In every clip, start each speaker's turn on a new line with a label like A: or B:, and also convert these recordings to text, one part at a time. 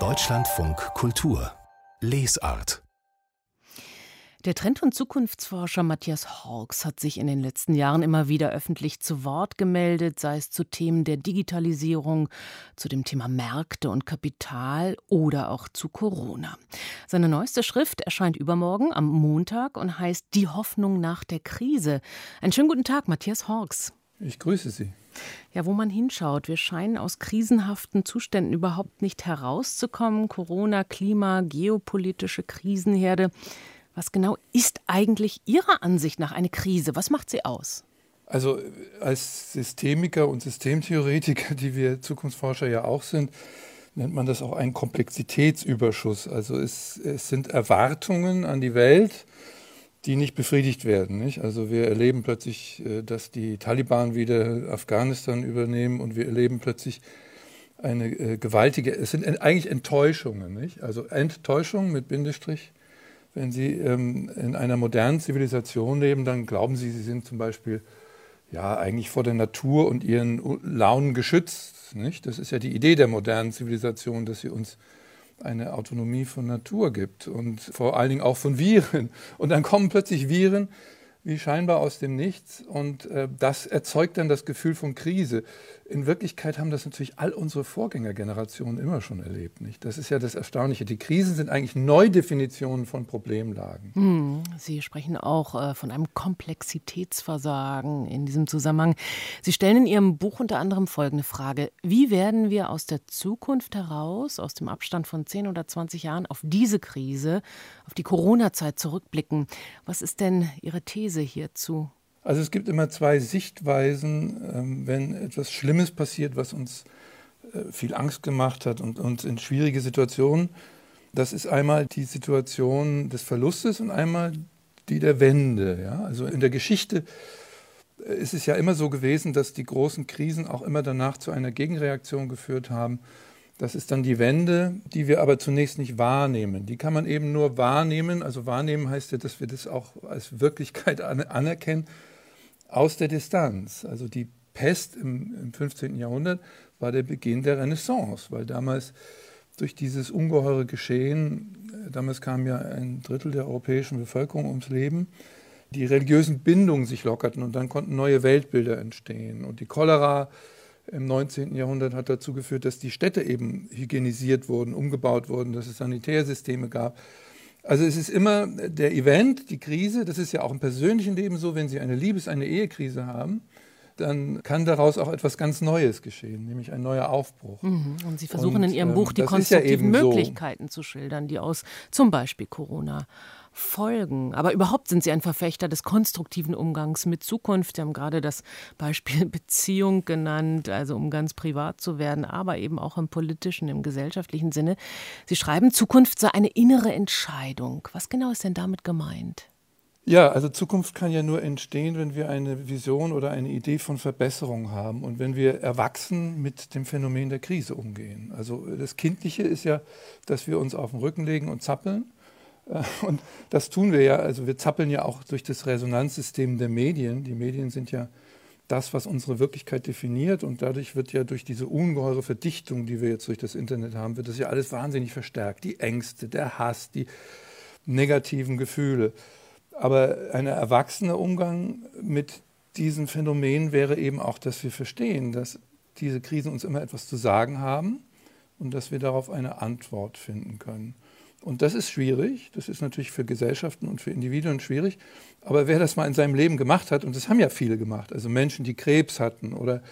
A: Deutschlandfunk Kultur Lesart
B: der Trend- und Zukunftsforscher Matthias Hawks hat sich in den letzten Jahren immer wieder öffentlich zu Wort gemeldet, sei es zu Themen der Digitalisierung, zu dem Thema Märkte und Kapital oder auch zu Corona. Seine neueste Schrift erscheint übermorgen am Montag und heißt Die Hoffnung nach der Krise. Einen schönen guten Tag, Matthias Hawks.
C: Ich grüße Sie.
B: Ja, wo man hinschaut, wir scheinen aus krisenhaften Zuständen überhaupt nicht herauszukommen. Corona, Klima, geopolitische Krisenherde. Was genau ist eigentlich Ihrer Ansicht nach eine Krise? Was macht sie aus?
C: Also als Systemiker und Systemtheoretiker, die wir Zukunftsforscher ja auch sind, nennt man das auch einen Komplexitätsüberschuss. Also es, es sind Erwartungen an die Welt, die nicht befriedigt werden. Nicht? Also wir erleben plötzlich, äh, dass die Taliban wieder Afghanistan übernehmen und wir erleben plötzlich eine äh, gewaltige, es sind eigentlich Enttäuschungen, nicht? also Enttäuschungen mit Bindestrich wenn Sie ähm, in einer modernen Zivilisation leben, dann glauben Sie, Sie sind zum Beispiel ja eigentlich vor der Natur und ihren Launen geschützt. Nicht? Das ist ja die Idee der modernen Zivilisation, dass sie uns eine Autonomie von Natur gibt und vor allen Dingen auch von Viren. Und dann kommen plötzlich Viren, wie scheinbar aus dem Nichts. Und äh, das erzeugt dann das Gefühl von Krise. In Wirklichkeit haben das natürlich all unsere Vorgängergenerationen immer schon erlebt. Nicht? Das ist ja das Erstaunliche. Die Krisen sind eigentlich Neudefinitionen von Problemlagen.
B: Hm, Sie sprechen auch äh, von einem Komplexitätsversagen in diesem Zusammenhang. Sie stellen in Ihrem Buch unter anderem folgende Frage. Wie werden wir aus der Zukunft heraus, aus dem Abstand von 10 oder 20 Jahren, auf diese Krise, auf die Corona-Zeit zurückblicken? Was ist denn Ihre These? Hierzu?
C: Also es gibt immer zwei Sichtweisen, ähm, wenn etwas Schlimmes passiert, was uns äh, viel Angst gemacht hat und uns in schwierige Situationen. Das ist einmal die Situation des Verlustes und einmal die der Wende. Ja? Also in der Geschichte äh, ist es ja immer so gewesen, dass die großen Krisen auch immer danach zu einer Gegenreaktion geführt haben. Das ist dann die Wende, die wir aber zunächst nicht wahrnehmen. Die kann man eben nur wahrnehmen. Also wahrnehmen heißt ja, dass wir das auch als Wirklichkeit anerkennen aus der Distanz. Also die Pest im, im 15. Jahrhundert war der Beginn der Renaissance, weil damals durch dieses ungeheure Geschehen, äh, damals kam ja ein Drittel der europäischen Bevölkerung ums Leben, die religiösen Bindungen sich lockerten und dann konnten neue Weltbilder entstehen. Und die Cholera im 19. Jahrhundert hat dazu geführt, dass die Städte eben hygienisiert wurden, umgebaut wurden, dass es Sanitärsysteme gab. Also es ist immer der Event, die Krise, das ist ja auch im persönlichen Leben so, wenn Sie eine Liebes-, eine Ehekrise haben, dann kann daraus auch etwas ganz Neues geschehen, nämlich ein neuer Aufbruch.
B: Mhm. Und Sie versuchen und, in Ihrem Buch die konstruktiven ja Möglichkeiten so. zu schildern, die aus zum Beispiel Corona folgen. Aber überhaupt sind Sie ein Verfechter des konstruktiven Umgangs mit Zukunft. Sie haben gerade das Beispiel Beziehung genannt, also um ganz privat zu werden, aber eben auch im politischen, im gesellschaftlichen Sinne. Sie schreiben, Zukunft sei eine innere Entscheidung. Was genau ist denn damit gemeint?
C: Ja, also Zukunft kann ja nur entstehen, wenn wir eine Vision oder eine Idee von Verbesserung haben und wenn wir erwachsen mit dem Phänomen der Krise umgehen. Also das Kindliche ist ja, dass wir uns auf den Rücken legen und zappeln. Äh, und das tun wir ja, also wir zappeln ja auch durch das Resonanzsystem der Medien. Die Medien sind ja das, was unsere Wirklichkeit definiert und dadurch wird ja durch diese ungeheure Verdichtung, die wir jetzt durch das Internet haben, wird das ja alles wahnsinnig verstärkt. Die Ängste, der Hass, die negativen Gefühle. Aber ein erwachsener Umgang mit diesem Phänomen wäre eben auch, dass wir verstehen, dass diese Krisen uns immer etwas zu sagen haben und dass wir darauf eine Antwort finden können. Und das ist schwierig, das ist natürlich für Gesellschaften und für Individuen schwierig, aber wer das mal in seinem Leben gemacht hat, und das haben ja viele gemacht, also Menschen, die Krebs hatten oder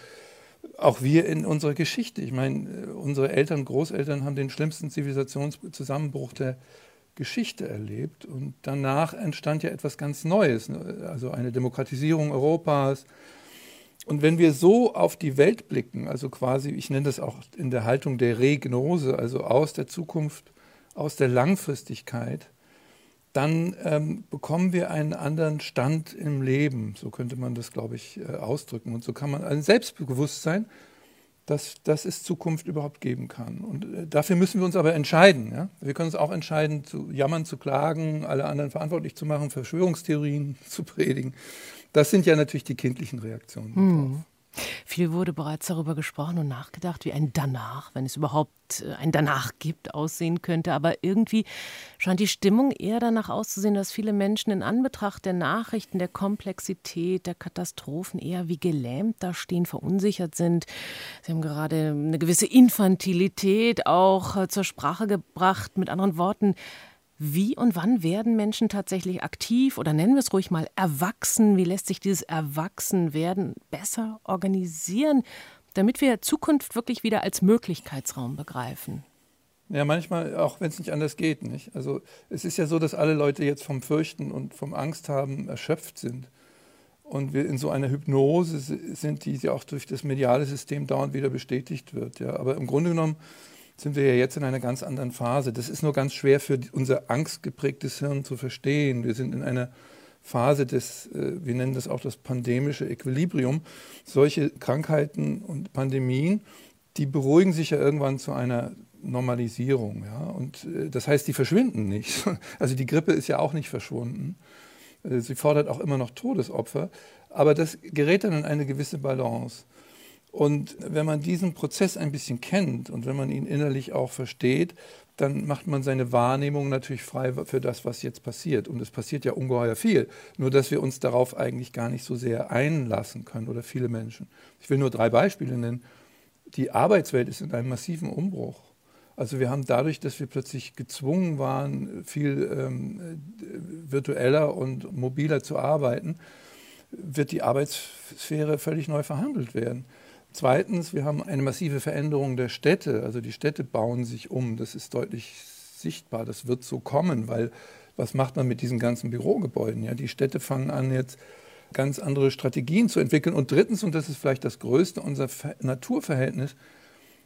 C: auch wir in unserer Geschichte. Ich meine, unsere Eltern, Großeltern haben den schlimmsten Zivilisationszusammenbruch der Geschichte erlebt und danach entstand ja etwas ganz Neues, ne? also eine Demokratisierung Europas. Und wenn wir so auf die Welt blicken, also quasi, ich nenne das auch in der Haltung der Regnose, also aus der Zukunft, aus der Langfristigkeit, dann ähm, bekommen wir einen anderen Stand im Leben. So könnte man das, glaube ich, äh, ausdrücken. Und so kann man ein Selbstbewusstsein dass, dass es Zukunft überhaupt geben kann. Und äh, dafür müssen wir uns aber entscheiden. Ja? Wir können uns auch entscheiden, zu jammern, zu klagen, alle anderen verantwortlich zu machen, Verschwörungstheorien zu predigen. Das sind ja natürlich die kindlichen Reaktionen. Hm.
B: Viel wurde bereits darüber gesprochen und nachgedacht, wie ein Danach, wenn es überhaupt äh, ein Danach gibt, aussehen könnte. Aber irgendwie scheint die Stimmung eher danach auszusehen, dass viele Menschen in Anbetracht der Nachrichten, der Komplexität, der Katastrophen eher wie gelähmt da stehen, verunsichert sind. Sie haben gerade eine gewisse Infantilität auch äh, zur Sprache gebracht. Mit anderen Worten, wie und wann werden Menschen tatsächlich aktiv oder nennen wir es ruhig mal erwachsen? Wie lässt sich dieses Erwachsenwerden besser organisieren, damit wir Zukunft wirklich wieder als Möglichkeitsraum begreifen?
C: Ja, manchmal, auch wenn es nicht anders geht. Nicht? Also es ist ja so, dass alle Leute jetzt vom Fürchten und vom Angst haben erschöpft sind. Und wir in so einer Hypnose sind, die ja auch durch das mediale System dauernd wieder bestätigt wird. Ja. Aber im Grunde genommen sind wir ja jetzt in einer ganz anderen Phase. Das ist nur ganz schwer für unser angstgeprägtes Hirn zu verstehen. Wir sind in einer Phase des, äh, wir nennen das auch das pandemische Equilibrium. Solche Krankheiten und Pandemien, die beruhigen sich ja irgendwann zu einer Normalisierung. Ja? Und äh, das heißt, die verschwinden nicht. Also die Grippe ist ja auch nicht verschwunden. Äh, sie fordert auch immer noch Todesopfer. Aber das gerät dann in eine gewisse Balance. Und wenn man diesen Prozess ein bisschen kennt und wenn man ihn innerlich auch versteht, dann macht man seine Wahrnehmung natürlich frei für das, was jetzt passiert. Und es passiert ja ungeheuer viel. Nur, dass wir uns darauf eigentlich gar nicht so sehr einlassen können oder viele Menschen. Ich will nur drei Beispiele nennen. Die Arbeitswelt ist in einem massiven Umbruch. Also wir haben dadurch, dass wir plötzlich gezwungen waren, viel ähm, virtueller und mobiler zu arbeiten, wird die Arbeitssphäre völlig neu verhandelt werden. Zweitens, wir haben eine massive Veränderung der Städte. Also die Städte bauen sich um. Das ist deutlich sichtbar. Das wird so kommen, weil was macht man mit diesen ganzen Bürogebäuden? Ja, die Städte fangen an jetzt ganz andere Strategien zu entwickeln. Und drittens, und das ist vielleicht das Größte, unser Naturverhältnis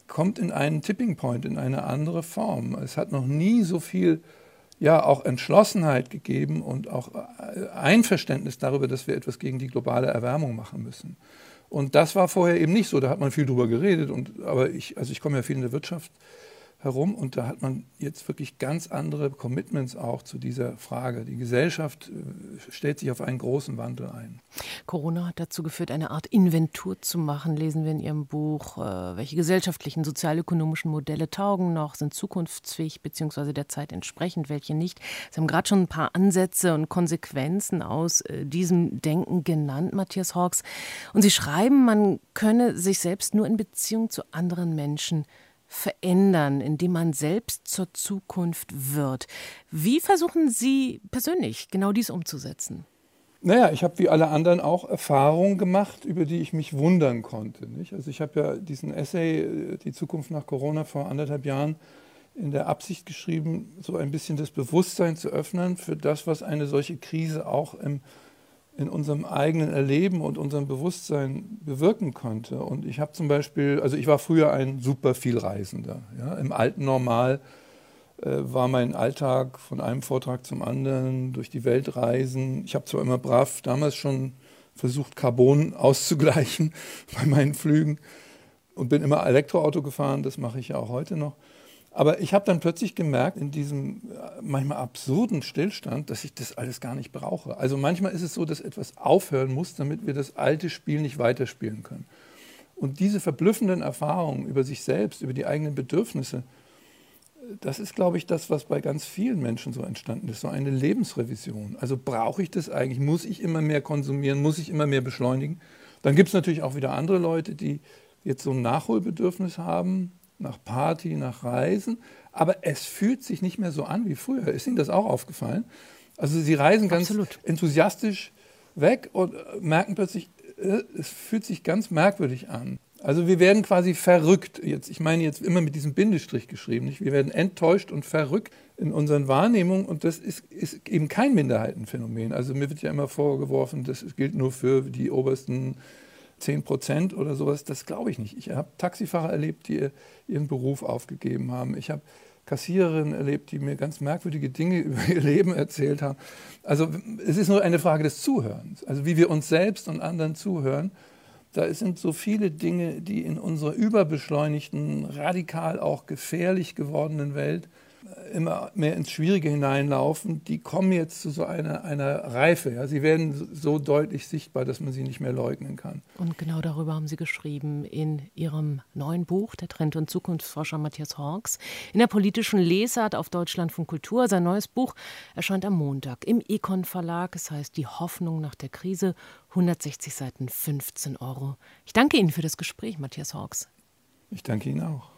C: kommt in einen Tipping Point, in eine andere Form. Es hat noch nie so viel ja auch Entschlossenheit gegeben und auch äh, Einverständnis darüber, dass wir etwas gegen die globale Erwärmung machen müssen. Und das war vorher eben nicht so. Da hat man viel drüber geredet. Und, aber ich, also ich komme ja viel in der Wirtschaft herum und da hat man jetzt wirklich ganz andere Commitments auch zu dieser Frage. Die Gesellschaft äh, stellt sich auf einen großen Wandel ein.
B: Corona hat dazu geführt, eine Art Inventur zu machen, lesen wir in Ihrem Buch. Äh, welche gesellschaftlichen, sozialökonomischen Modelle taugen noch, sind zukunftsfähig bzw. der Zeit entsprechend, welche nicht? Sie haben gerade schon ein paar Ansätze und Konsequenzen aus äh, diesem Denken genannt, Matthias Hawks. Und Sie schreiben, man könne sich selbst nur in Beziehung zu anderen Menschen verändern, indem man selbst zur Zukunft wird. Wie versuchen Sie persönlich genau dies umzusetzen?
C: Naja, ich habe wie alle anderen auch Erfahrungen gemacht, über die ich mich wundern konnte. Nicht? Also ich habe ja diesen Essay äh, Die Zukunft nach Corona vor anderthalb Jahren in der Absicht geschrieben, so ein bisschen das Bewusstsein zu öffnen für das, was eine solche Krise auch im in unserem eigenen Erleben und unserem Bewusstsein bewirken konnte. Und ich habe zum Beispiel, also ich war früher ein super Vielreisender. Ja. Im alten Normal äh, war mein Alltag von einem Vortrag zum anderen durch die Welt reisen. Ich habe zwar immer brav damals schon versucht, Carbon auszugleichen bei meinen Flügen und bin immer Elektroauto gefahren, das mache ich ja auch heute noch. Aber ich habe dann plötzlich gemerkt, in diesem äh, manchmal absurden Stillstand, dass ich das alles gar nicht brauche. Also manchmal ist es so, dass etwas aufhören muss, damit wir das alte Spiel nicht weiterspielen können. Und diese verblüffenden Erfahrungen über sich selbst, über die eigenen Bedürfnisse, das ist, glaube ich, das, was bei ganz vielen Menschen so entstanden ist, so eine Lebensrevision. Also brauche ich das eigentlich? Muss ich immer mehr konsumieren? Muss ich immer mehr beschleunigen? Dann gibt es natürlich auch wieder andere Leute, die jetzt so ein Nachholbedürfnis haben, nach Party, nach Reisen, aber es fühlt sich nicht mehr so an wie früher. Ist Ihnen das auch aufgefallen? Also Sie reisen ganz Absolut. enthusiastisch weg und merken plötzlich, äh, es fühlt sich ganz merkwürdig an. Also wir werden quasi verrückt. Jetzt, ich meine jetzt immer mit diesem Bindestrich geschrieben. Nicht? Wir werden enttäuscht und verrückt in unseren Wahrnehmungen und das ist, ist eben kein Minderheitenphänomen. Also mir wird ja immer vorgeworfen, das gilt nur für die obersten 10 Prozent oder sowas, das glaube ich nicht. Ich habe Taxifahrer erlebt, die ihren Beruf aufgegeben haben. Ich habe Kassiererinnen erlebt, die mir ganz merkwürdige Dinge über ihr Leben erzählt haben. Also es ist nur eine Frage des Zuhörens. Also wie wir uns selbst und anderen zuhören. Da sind so viele Dinge, die in unserer überbeschleunigten, radikal auch gefährlich gewordenen Welt immer mehr ins Schwierige hineinlaufen, die kommen jetzt zu so einer, einer Reife. Ja. Sie werden so deutlich sichtbar, dass man sie nicht mehr leugnen kann.
B: Und genau darüber haben Sie geschrieben in Ihrem neuen Buch, der Trend- und Zukunftsforscher Matthias Hawks, in der politischen Lesart auf Deutschland von Kultur. Sein neues Buch erscheint am Montag im Econ Verlag. Es heißt Die Hoffnung nach der Krise, 160 Seiten, 15 Euro. Ich danke Ihnen für das Gespräch, Matthias Hawks.
C: Ich danke Ihnen auch.